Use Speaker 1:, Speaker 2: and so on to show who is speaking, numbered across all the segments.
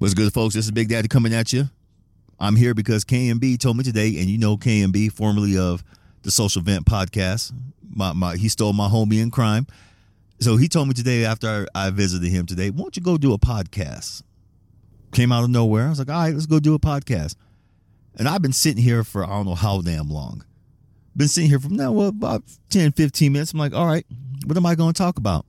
Speaker 1: What's good, folks? This is Big Daddy coming at you. I'm here because KMB told me today, and you know KMB, formerly of the Social Vent podcast. My, my, he stole my homie in crime. So he told me today after I, visited him today, why don't you go do a podcast? Came out of nowhere. I was like, all right, let's go do a podcast. And I've been sitting here for I don't know how damn long. Been sitting here for now, well, about 10, 15 minutes. I'm like, all right, what am I going to talk about?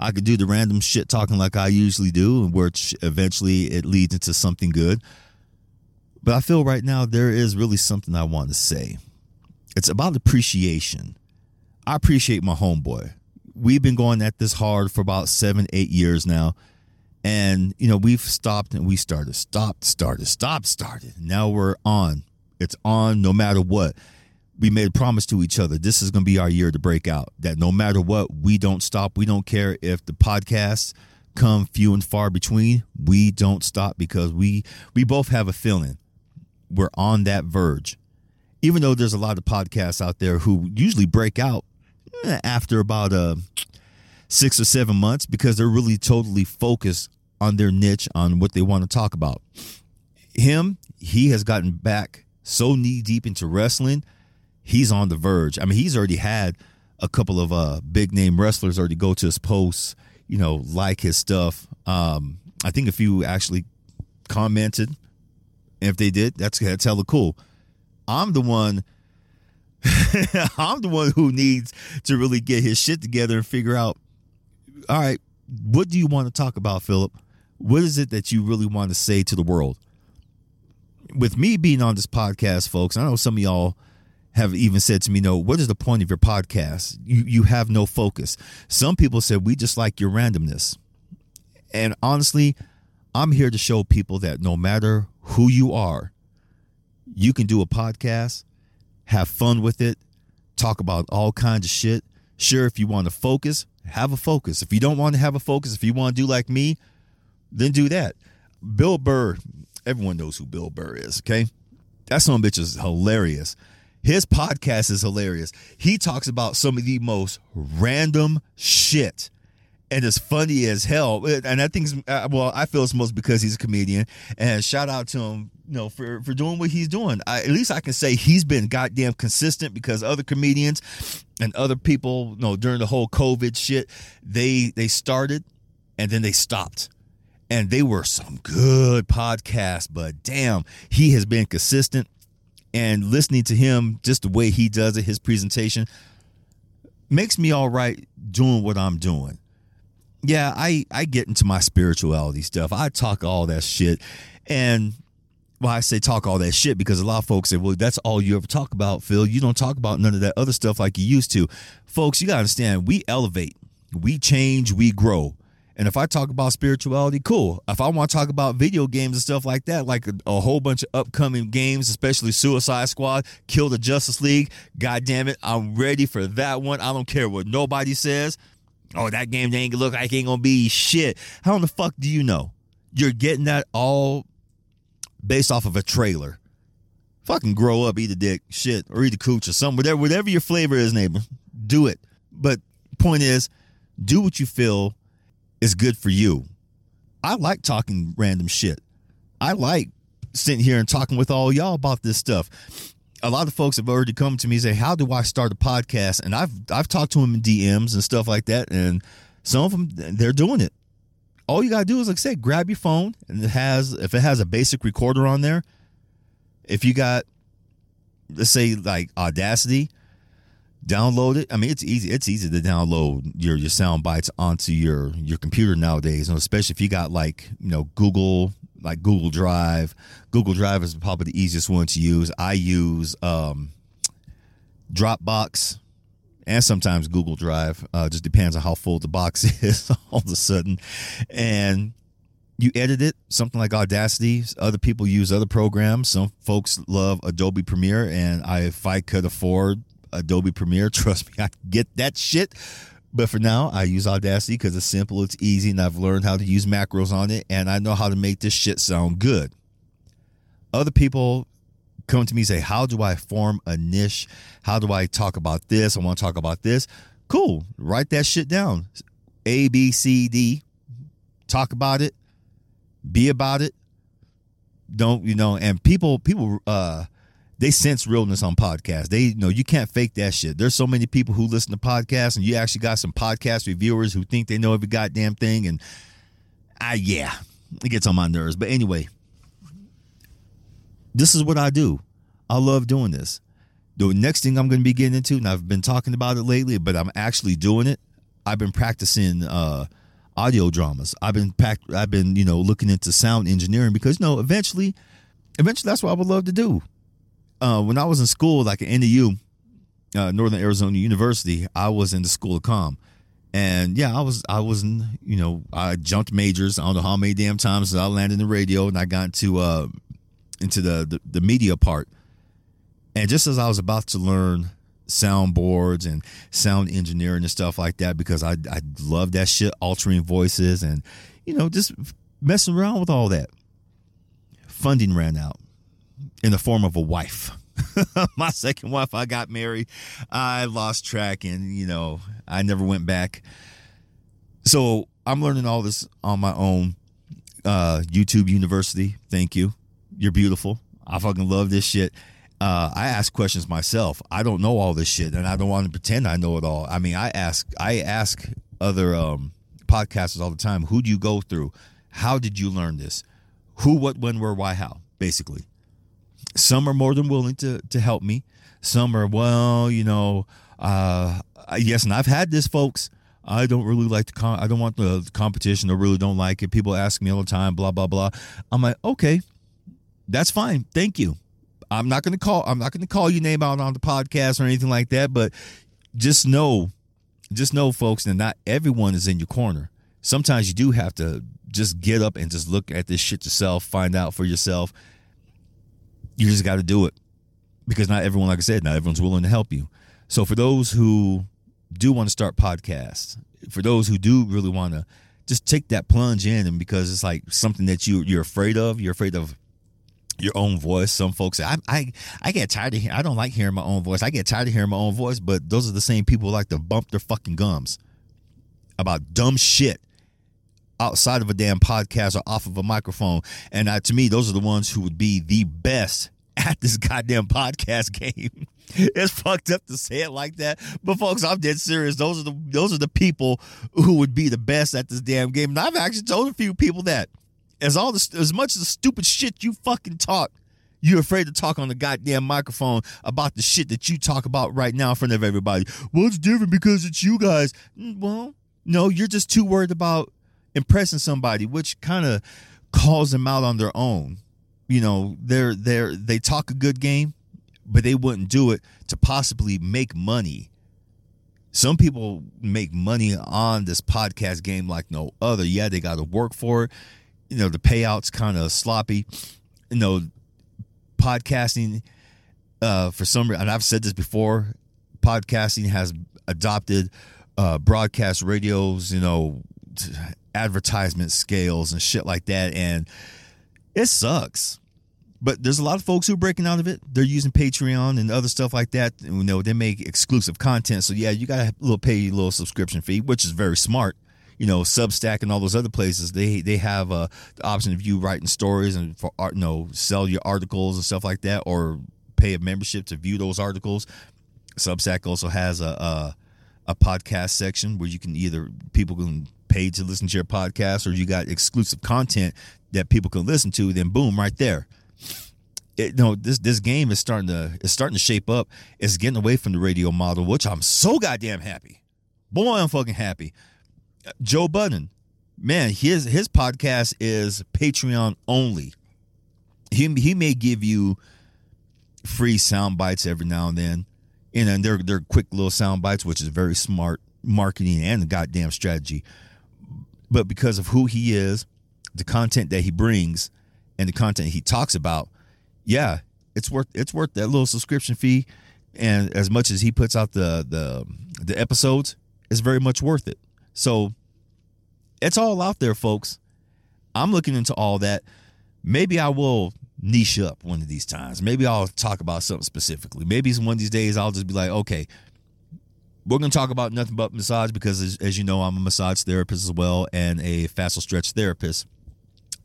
Speaker 1: I could do the random shit talking like I usually do, and where eventually it leads into something good. But I feel right now there is really something I want to say. It's about appreciation. I appreciate my homeboy. We've been going at this hard for about seven, eight years now. And, you know, we've stopped and we started, stopped, started, stopped, started. Now we're on. It's on no matter what we made a promise to each other. This is going to be our year to break out. That no matter what, we don't stop. We don't care if the podcasts come few and far between. We don't stop because we we both have a feeling we're on that verge. Even though there's a lot of podcasts out there who usually break out eh, after about uh, six or seven months because they're really totally focused on their niche on what they want to talk about. Him, he has gotten back so knee deep into wrestling he's on the verge. I mean, he's already had a couple of uh, big name wrestlers already go to his posts, you know, like his stuff. Um, I think a few actually commented. If they did, that's that's hella cool. I'm the one. I'm the one who needs to really get his shit together and figure out. All right, what do you want to talk about, Philip? What is it that you really want to say to the world? With me being on this podcast, folks, I know some of y'all have even said to me, "No, what is the point of your podcast? You you have no focus." Some people said, "We just like your randomness." And honestly, I'm here to show people that no matter who you are, you can do a podcast, have fun with it, talk about all kinds of shit. Sure, if you want to focus, have a focus. If you don't want to have a focus, if you want to do like me, then do that. Bill Burr, everyone knows who Bill Burr is, okay? That son bitch is hilarious. His podcast is hilarious. He talks about some of the most random shit. And it's funny as hell. And I think, uh, well, I feel it's most because he's a comedian. And shout out to him, you know, for, for doing what he's doing. I, at least I can say he's been goddamn consistent because other comedians and other people, you know, during the whole COVID shit, they they started and then they stopped and they were some good podcasts, but damn, he has been consistent and listening to him just the way he does it his presentation makes me all right doing what i'm doing. Yeah i i get into my spirituality stuff. I talk all that shit. And well i say talk all that shit because a lot of folks say well that's all you ever talk about phil. You don't talk about none of that other stuff like you used to. Folks you gotta understand we elevate. We change we grow and if I talk about spirituality, cool. If I want to talk about video games and stuff like that, like a, a, whole bunch of upcoming games, especially Suicide Squad, Kill the Justice League, god damn it, I'm ready for that one. I don't care what nobody says. Oh, that game ain't gonna look like ain't gonna be shit. How in the fuck do you know? You're getting that all based off of a trailer. Fucking grow up, eat a dick, shit, or eat a cooch or something. Whatever, whatever your flavor is, neighbor, do it. But point is, do what you feel is good for you. I like talking random shit. I like sitting here and talking with all y'all about this stuff. A lot of folks have already come to me and say, "How do I start a podcast?" And I've I've talked to them in DMs and stuff like that, and some of them they're doing it. All you gotta do is, like I said, grab your phone and it has if it has a basic recorder on there. If you got, let's say, like Audacity, download it. I mean, it's easy. It's easy to download your your sound bites onto your your computer nowadays, and especially if you got like you know Google like Google Drive. Google Drive is probably the easiest one to use. I use um, Dropbox and sometimes Google Drive. Uh, just depends on how full the box is all of a sudden, and you edit it something like audacity other people use other programs some folks love adobe premiere and I, if i could afford Adobe Premiere. Trust me, I get that shit. But for now, I use Audacity because it's simple, it's easy, and I've learned how to use macros on it, and I know how to make this shit sound good. Other people come to me and say, How do I form a niche? How do I talk about this? I want to talk about this. Cool. Write that shit down. A, B, C, D. Talk about it. Be about it. Don't you know? And people, people, uh, they sense realness on podcasts. They you know you can't fake that shit. There's so many people who listen to podcasts, and you actually got some podcast reviewers who think they know every goddamn thing. And I, yeah, it gets on my nerves. But anyway, this is what I do. I love doing this. The next thing I'm going to be getting into, and I've been talking about it lately, but I'm actually doing it. I've been practicing uh, audio dramas. I've been I've been you know looking into sound engineering because you know eventually, eventually that's what I would love to do. Uh, when I was in school, like at NAU, uh, Northern Arizona University, I was in the School of Com, and yeah, I was I was you know I jumped majors. I don't know how many damn times I landed in the radio, and I got into uh into the, the the media part. And just as I was about to learn soundboards and sound engineering and stuff like that because I I love that shit, altering voices and you know just messing around with all that. Funding ran out in the form of a wife. My second wife, I got married. I lost track and you know I never went back. So I'm learning all this on my own. Uh, YouTube University, thank you. You're beautiful. I fucking love this shit uh, I ask questions myself. I don't know all this shit, and I don't want to pretend I know it all. I mean, I ask I ask other um, podcasters all the time. Who do you go through? How did you learn this? Who, what, when, where, why, how? Basically, some are more than willing to to help me. Some are well, you know, uh, yes, and I've had this, folks. I don't really like the con- I don't want the competition. I really don't like it. People ask me all the time, blah blah blah. I'm like, okay, that's fine. Thank you. I'm not going to call I'm not to call your name out on the podcast or anything like that, but just know just know folks that not everyone is in your corner. Sometimes you do have to just get up and just look at this shit yourself, find out for yourself. You just got to do it. Because not everyone like I said, not everyone's willing to help you. So for those who do want to start podcasts, for those who do really want to just take that plunge in and because it's like something that you you're afraid of, you're afraid of your own voice. Some folks say, I, I, I get tired of hearing, I don't like hearing my own voice. I get tired of hearing my own voice, but those are the same people who like to bump their fucking gums about dumb shit outside of a damn podcast or off of a microphone. And uh, to me, those are the ones who would be the best at this goddamn podcast game. it's fucked up to say it like that, but folks, I'm dead serious. Those are the those are the people who would be the best at this damn game. And I've actually told a few people that as all the as much as the stupid shit you fucking talk, you're afraid to talk on the goddamn microphone about the shit that you talk about right now in front of everybody. Well, it's different because it's you guys. Mm, well, no, you're just too worried about impressing somebody, which kind of calls them out on their own. You know, they're they're they talk a good game, but they wouldn't do it to possibly make money. Some people make money on this podcast game like no other. Yeah, they got to work for it you know the payouts kind of sloppy. You know, podcasting uh, for some reason, and I've said this before, podcasting has adopted uh, broadcast radios, you know, advertisement scales and shit like that, and it sucks. But there's a lot of folks who are breaking out of it. They're using Patreon and other stuff like that. You know, they make exclusive content. So yeah, you gotta little pay a little subscription fee, which is very smart you know Substack and all those other places, they they have uh, the option of you writing stories and for art, you know, sell your articles and stuff like that, or pay a membership to view those articles. Substack also has a, a a, podcast section where you can either people can pay to listen to your podcast, or you got exclusive content that people can listen to. Then boom, right there. It, know, this this game is starting to it's starting to shape up. It's getting away from the radio model, which I'm so goddamn happy. Boy, I'm fucking happy Joe Budden, man, his his podcast is Patreon only. He he may give you free sound bites every now and then, and then they're they're quick little sound bites, which is very smart marketing and goddamn strategy. But because of who he is, the content that he brings, and the content he talks about, yeah, it's worth it's worth that little subscription fee. And as much as he puts out the the the episodes, it's very much worth it. So it's all out there, folks. I'm looking into all that. Maybe I will niche up one of these times. Maybe I'll talk about something specifically. Maybe one of these days I'll just be like, okay, we're going to talk about nothing but massage because, as, as, you know, I'm a massage therapist as well and a fascial stretch therapist.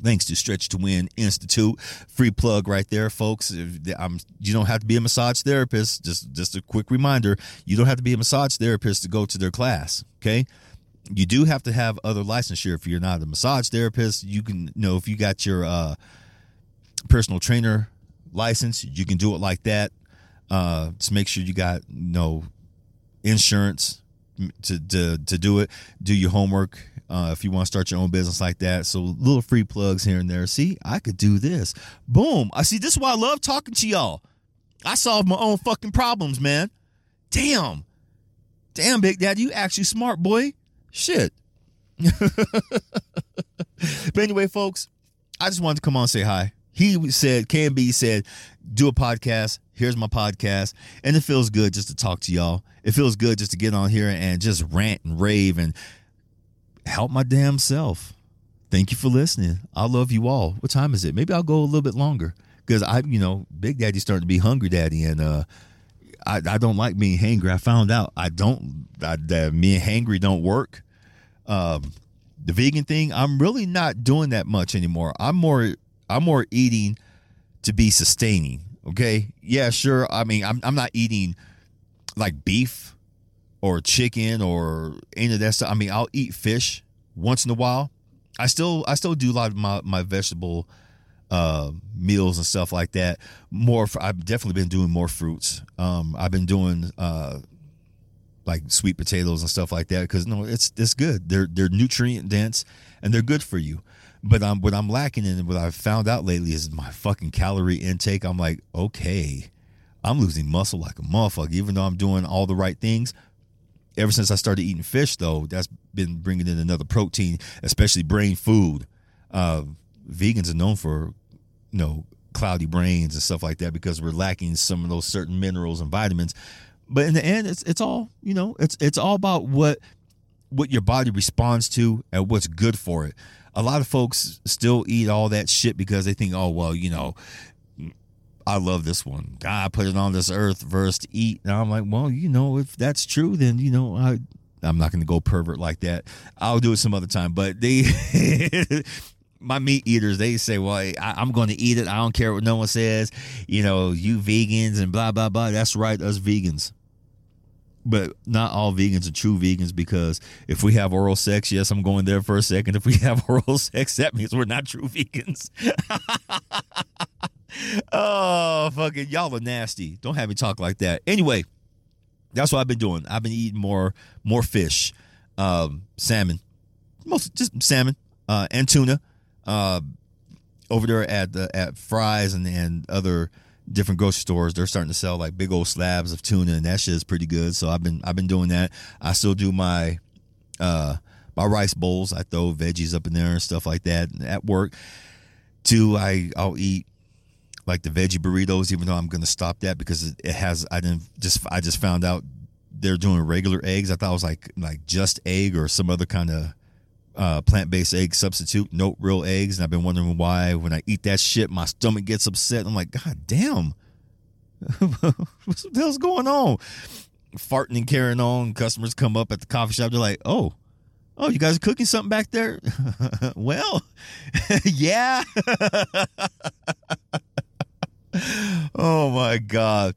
Speaker 1: Thanks to Stretch to Win Institute. Free plug right there, folks. I'm, you don't have to be a massage therapist. Just just a quick reminder, you don't have to be a massage therapist to go to their class. Okay. You do have to have other licensure if you're not a massage therapist. You can you know if you got your uh, personal trainer license, you can do it like that. Uh, just make sure you got you know insurance to to to do it. Do your homework uh, if you want to start your own business like that. So little free plugs here and there. See, I could do this. Boom. I see. This is why I love talking to y'all. I solve my own fucking problems, man. Damn. Damn, Big Daddy, you actually smart, boy. Shit. but anyway, folks, I just wanted to come on and say hi. He said, KMB said, do a podcast. Here's my podcast. And it feels good just to talk to y'all. It feels good just to get on here and just rant and rave and help my damn self. Thank you for listening. I love you all. What time is it? Maybe I'll go a little bit longer because I, you know, Big Daddy's starting to be hungry, Daddy, and uh, I, I don't like being hangry. I found out I don't. I, that me and hangry don't work. Um, the vegan thing, I'm really not doing that much anymore. I'm more, I'm more eating to be sustaining. Okay, yeah, sure. I mean, I'm I'm not eating like beef or chicken or any of that stuff. I mean, I'll eat fish once in a while. I still I still do a lot of my my vegetable uh, meals and stuff like that. More, I've definitely been doing more fruits. Um, I've been doing uh, like sweet potatoes and stuff like that because no, it's it's good. They're they're nutrient dense and they're good for you. But I'm what I'm lacking in what I've found out lately is my fucking calorie intake. I'm like, okay, I'm losing muscle like a motherfucker, even though I'm doing all the right things. Ever since I started eating fish, though, that's been bringing in another protein, especially brain food. Uh, vegans are known for, you know, cloudy brains and stuff like that because we're lacking some of those certain minerals and vitamins. But in the end, it's it's all you know. It's it's all about what what your body responds to and what's good for it. A lot of folks still eat all that shit because they think, oh well, you know, I love this one. God put it on this earth verse to eat. And I'm like, well, you know, if that's true, then you know, I I'm not gonna go pervert like that. I'll do it some other time. But they my meat eaters, they say, well, I, am going to eat it. I don't care what no one says. You know, you vegans and blah, blah, blah. That's right, us vegans. But not all vegans are true vegans because if we have oral sex, yes, I'm going there for a second. If we have oral sex, that means we're not true vegans. oh, fucking, y'all are nasty. Don't have me talk like that. Anyway, that's what I've been doing. I've been eating more, more fish, um, salmon, most just salmon uh, and tuna uh, over there at the at Fry's and and other different grocery stores, they're starting to sell like big old slabs of tuna, and that shit is pretty good. So I've been I've been doing that. I still do my uh my rice bowls. I throw veggies up in there and stuff like that at work. Too, I I'll eat like the veggie burritos, even though I'm gonna stop that because it, has. I didn't just I just found out they're doing regular eggs. I thought it was like like just egg or some other kind of uh, plant based egg substitute, no real eggs. And I've been wondering why when I eat that shit, my stomach gets upset. I'm like, God damn. what the hell's going on? Farting and carrying on. Customers come up at the coffee shop. They're like, oh, oh, you guys are cooking something back there? well, yeah. Oh my God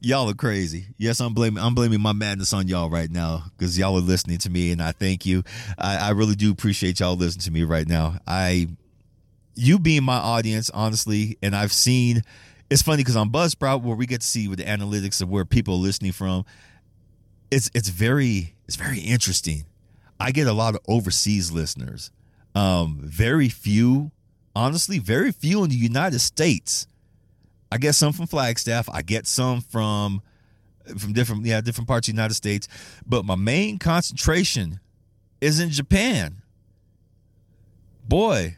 Speaker 1: y'all are crazy. Yes, I'm blaming I'm blaming my madness on y'all right now because y'all are listening to me, and I thank you. I, I really do appreciate y'all listening to me right now. I you being my audience, honestly, and I've seen. It's funny because on Buzzsprout, where we get to see with the analytics of where people are listening from, it's it's very it's very interesting. I get a lot of overseas listeners. Um, very few, honestly, very few in the United States. I get some from Flagstaff. I get some from from different yeah different parts of the United States, but my main concentration is in Japan. Boy,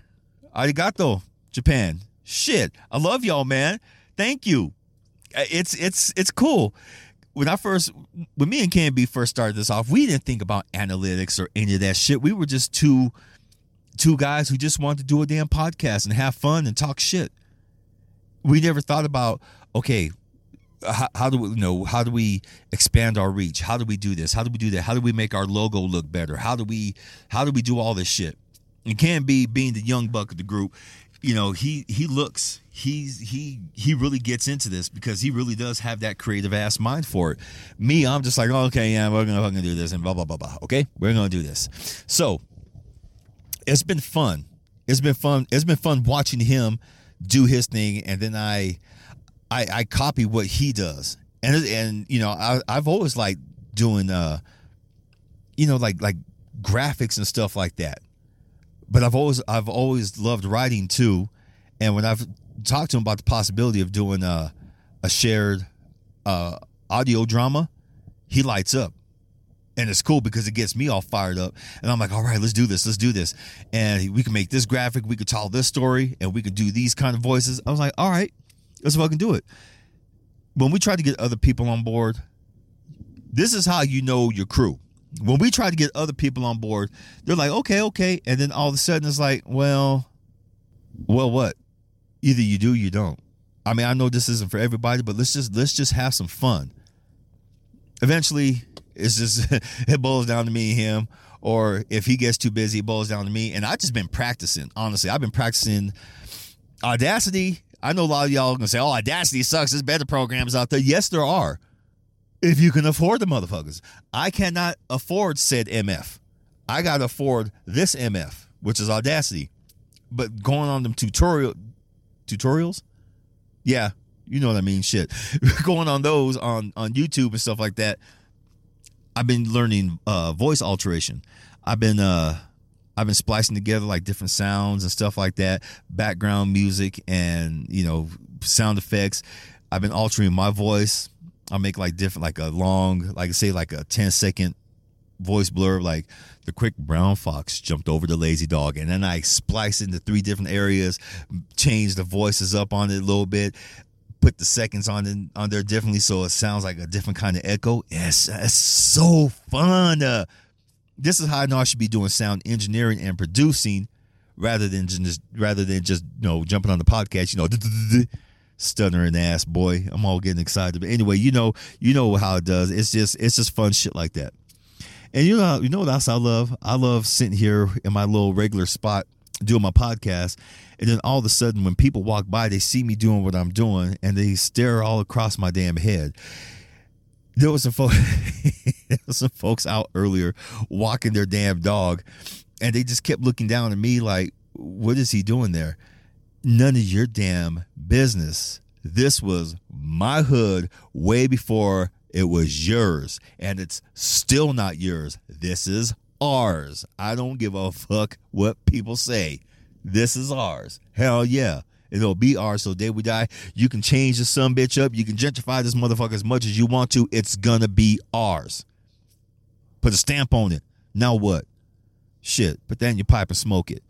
Speaker 1: arigato, Japan. Shit, I love y'all, man. Thank you. Uh, it's it's it's cool. When I first, when me and KMB first started this off, we didn't think about analytics or any of that shit. We were just two two guys who just wanted to do a damn podcast and have fun and talk shit we never thought about okay how, how, do we you know how do we expand our reach how do we do this how do we do that how do we make our logo look better how do we how do we do all this shit And can be being the young buck of the group, you know, he he looks he's he he really gets into this because he really does have that creative ass mind for it. Me, I'm just like, okay, yeah, we're gonna fucking do this and blah blah blah blah. Okay, we're gonna do this. So it's been fun. It's been fun. It's been fun watching him do his thing, and then I I, I copy what he does, and and you know I I've always liked doing uh you know like like graphics and stuff like that. But I've always I've always loved writing too, and when I've talked to him about the possibility of doing a a shared uh, audio drama, he lights up, and it's cool because it gets me all fired up, and I'm like, all right, let's do this, let's do this, and we can make this graphic, we could tell this story, and we could do these kind of voices. I was like, all right, let's fucking do it. When we try to get other people on board, this is how you know your crew when we try to get other people on board, they're like, okay, okay. And then all of a sudden it's like, well, well, what? Either you do, you don't. I mean, I know this isn't for everybody, but let's just let's just have some fun. Eventually, it's just it boils down to me and him. Or if he gets too busy, it boils down to me. And I've just been practicing. Honestly, I've been practicing Audacity. I know a lot of y'all are gonna say, "Oh, Audacity sucks." There's better programs out there. Yes, there are if you can afford the motherfuckers. I cannot afford said MF. I got to afford this MF, which is Audacity. But going on them tutorial tutorials, yeah, you know what I mean. Shit, going on those on on YouTube and stuff like that. I've been learning uh, voice alteration. I've been uh, I've been splicing together like different sounds and stuff like that, background music and you know sound effects. I've been altering my voice I'll make like different, like a long, like say like a 10 second voice blurb, like the quick brown fox jumped over the lazy dog. And then I splice it into three different areas, change the voices up on it a little bit, put the seconds on it, on there differently so it sounds like a different kind of echo. Yes, it's so fun. Uh, this is how I know I should be doing sound engineering and producing rather than just rather than just you know jumping on the podcast, you know, stuttering ass boy. I'm all getting excited. But anyway, you know, you know how it does. It's just it's just fun shit like that. And you know, you know what else I love? I love sitting here in my little regular spot doing my podcast, and then all of a sudden, when people walk by, they see me doing what I'm doing, and they stare all across my damn head. There was some some folks out earlier walking their damn dog, and they just kept looking down at me like, "What is he doing there?" none of your damn business. This was my hood way before it was yours, and it's still not yours. This is ours. I don't give a fuck what people say. This is ours. Hell yeah. It'll be ours. So day we die, you can change the sun bitch up. You can gentrify this motherfucker as much as you want to. It's gonna be ours. Put a stamp on it. Now what? Shit. Put that in your pipe and smoke it.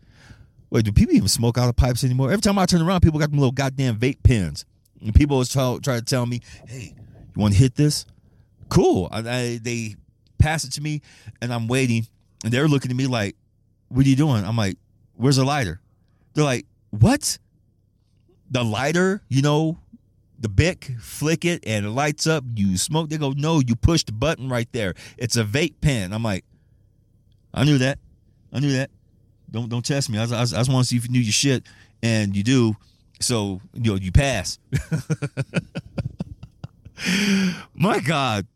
Speaker 1: Wait, do people even smoke out of pipes anymore? Every time I turn around, people got them little goddamn vape pens. And people always try, try to tell me, hey, you want to hit this? Cool. I, I, they pass it to me, and I'm waiting. And they're looking at me like, what are you doing? I'm like, where's the lighter? They're like, what? The lighter, you know, the bic, flick it, and it lights up. You smoke. They go, no, you push the button right there. It's a vape pen. I'm like, I knew that. I knew that. Don't don't test me. I, I, I just want to see if you knew your shit, and you do. So you know you pass. My God,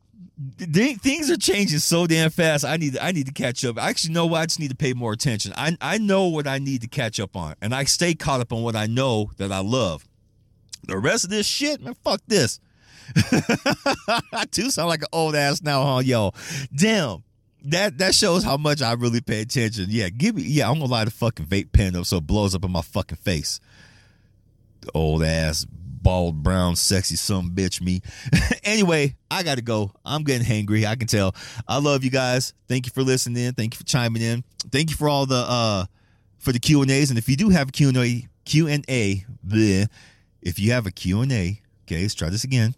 Speaker 1: things are changing so damn fast. I need I need to catch up. I actually know what I just need to pay more attention. I I know what I need to catch up on, and I stay caught up on what I know that I love. The rest of this shit, man, fuck this. I too sound like an old ass now, huh, yo? Damn that that shows how much I really pay attention. Yeah, give me yeah, I'm gonna light a fucking vape pen up so it blows up in my fucking face. Old ass, bald, brown, sexy some bitch me. anyway, I gotta go. I'm getting hangry. I can tell. I love you guys. Thank you for listening. Thank you for chiming in. Thank you for all the uh for the Q and if you do have a Q and A, Q and A, if you have a Q and A, okay, let's try this again.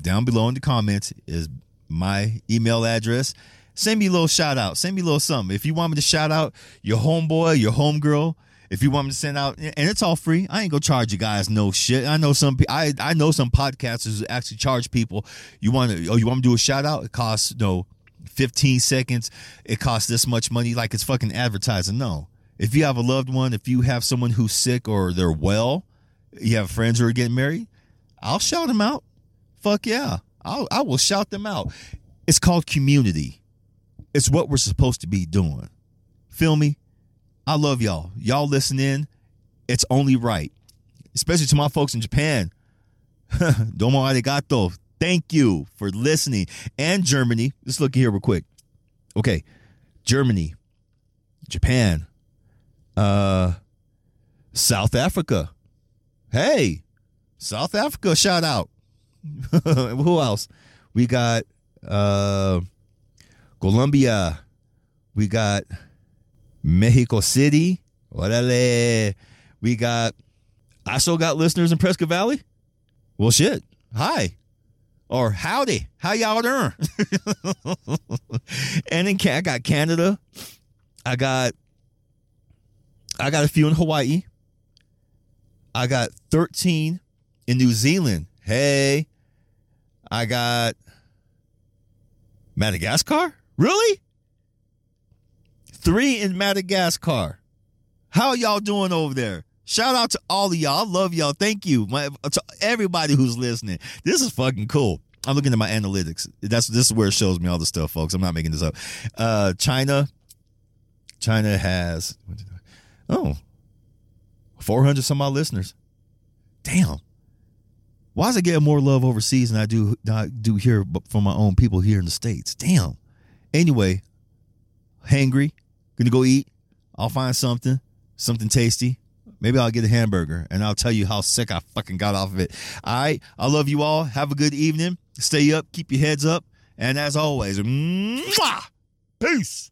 Speaker 1: Down below in the comments is my email address send me a little shout out. Send me a little something. If you want me to shout out your homeboy, your homegirl, if you want me to send out, and it's all free. I ain't gonna charge you guys no shit. I know some. I I know some podcasters actually charge people. You want to? Oh, you want to do a shout out? It costs you no know, 15 seconds. It costs this much money. Like it's fucking advertising. No, If you have a loved one, if you have someone who's sick or they're well, you have friends who are getting married, I'll shout them out. Fuck yeah. I'll, I will shout them out. It's called community. It's what we're supposed to be doing. Feel me? I love y'all. Y'all listen in. It's only right. Especially to my folks in Japan. Domo arigato. Thank you for listening. And Germany. Let's look here real quick. Okay. Germany, Japan, uh, South Africa. Hey, South Africa, shout out. Who else? We got uh Colombia. We got Mexico City. Orale. We got I still got listeners in Prescott Valley. Well shit. Hi. Or howdy. How y'all doing? and then I got Canada. I got I got a few in Hawaii. I got 13 in New Zealand. Hey. I got Madagascar? Really? Three in Madagascar. How y'all doing over there? Shout out to all of y'all. I love y'all. Thank you. My, to everybody who's listening. This is fucking cool. I'm looking at my analytics. That's this is where it shows me all the stuff, folks. I'm not making this up. Uh China. China has oh 400 some odd listeners. Damn. Why is it getting more love overseas than I do I do here from my own people here in the States? Damn. Anyway, hangry, gonna go eat. I'll find something, something tasty. Maybe I'll get a hamburger and I'll tell you how sick I fucking got off of it. All right. I love you all. Have a good evening. Stay up, keep your heads up. And as always, mwah, peace.